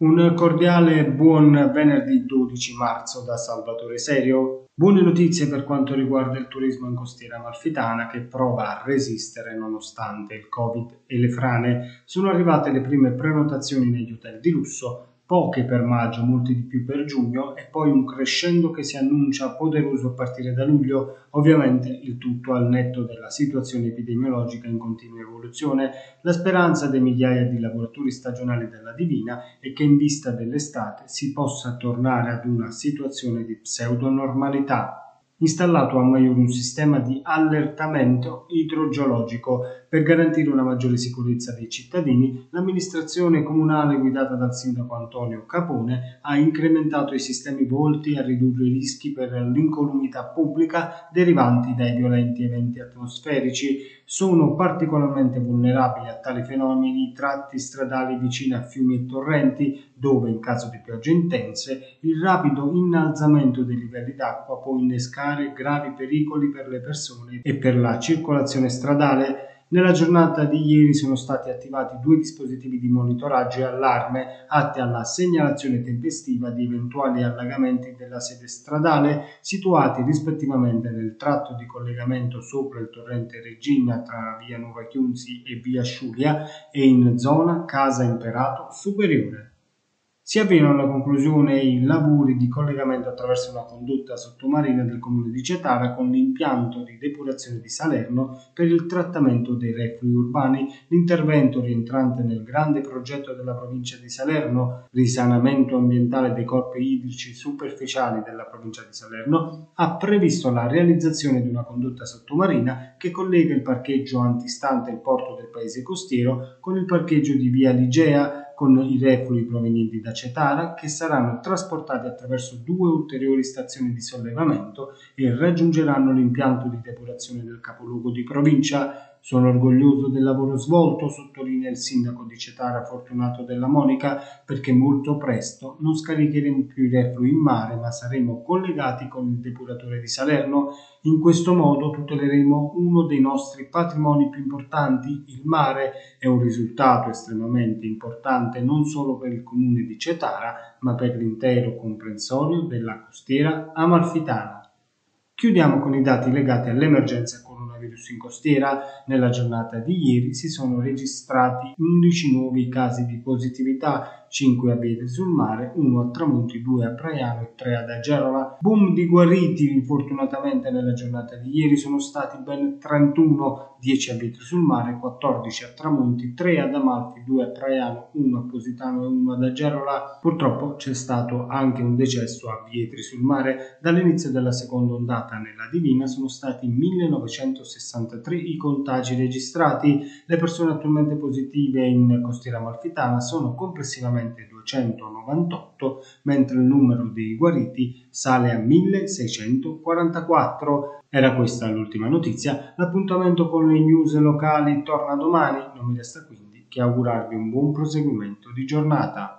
Un cordiale buon venerdì 12 marzo da Salvatore Serio. Buone notizie per quanto riguarda il turismo in costiera amalfitana che prova a resistere nonostante il Covid e le frane. Sono arrivate le prime prenotazioni negli hotel di lusso poche per maggio, molti di più per giugno e poi un crescendo che si annuncia poderoso a partire da luglio, ovviamente il tutto al netto della situazione epidemiologica in continua evoluzione. La speranza dei migliaia di lavoratori stagionali della Divina è che in vista dell'estate si possa tornare ad una situazione di pseudonormalità installato a Maiuri un sistema di allertamento idrogeologico per garantire una maggiore sicurezza dei cittadini. L'amministrazione comunale guidata dal sindaco Antonio Capone ha incrementato i sistemi volti a ridurre i rischi per l'incolumità pubblica derivanti dai violenti eventi atmosferici. Sono particolarmente vulnerabili a tali fenomeni i tratti stradali vicini a fiumi e torrenti, dove in caso di piogge intense il rapido innalzamento dei livelli d'acqua può innescare arrecare gravi pericoli per le persone e per la circolazione stradale. Nella giornata di ieri sono stati attivati due dispositivi di monitoraggio e allarme atti alla segnalazione tempestiva di eventuali allagamenti della sede stradale situati rispettivamente nel tratto di collegamento sopra il torrente Regina tra via Nuova Chiunzi e via Sciulia e in zona Casa Imperato Superiore. Si avviano alla conclusione i lavori di collegamento attraverso una condotta sottomarina del comune di Cetara con l'impianto di depurazione di Salerno per il trattamento dei reflui urbani. L'intervento rientrante nel grande progetto della provincia di Salerno, risanamento ambientale dei corpi idrici superficiali della provincia di Salerno, ha previsto la realizzazione di una condotta sottomarina che collega il parcheggio antistante il porto del paese costiero con il parcheggio di via Ligea con i reflui provenienti da Cetara che saranno trasportati attraverso due ulteriori stazioni di sollevamento e raggiungeranno l'impianto di depurazione del capoluogo di provincia sono orgoglioso del lavoro svolto, sottolinea il sindaco di Cetara Fortunato della Monica, perché molto presto non scaricheremo più i reflui in mare, ma saremo collegati con il depuratore di Salerno. In questo modo tuteleremo uno dei nostri patrimoni più importanti, il mare. È un risultato estremamente importante non solo per il comune di Cetara, ma per l'intero comprensorio della costiera amalfitana. Chiudiamo con i dati legati all'emergenza coronavirus in costiera. Nella giornata di ieri si sono registrati 11 nuovi casi di positività 5 a Vietri sul mare, 1 a Tramonti, 2 a Praiano e 3 ad Agerola. Boom di guariti, infortunatamente nella giornata di ieri sono stati ben 31, 10 a Vietri sul mare, 14 a Tramonti, 3 ad Amalfi, 2 a Praiano, 1 a Positano e 1 ad Agerola. Purtroppo c'è stato anche un decesso a Vietri sul mare. Dall'inizio della seconda ondata nella Divina sono stati 1963 i contagi registrati. Le persone attualmente positive in costiera amalfitana sono complessivamente complessivamente 298, mentre il numero dei guariti sale a 1644. Era questa l'ultima notizia. L'appuntamento con le news locali torna domani. Non mi resta quindi che augurarvi un buon proseguimento di giornata.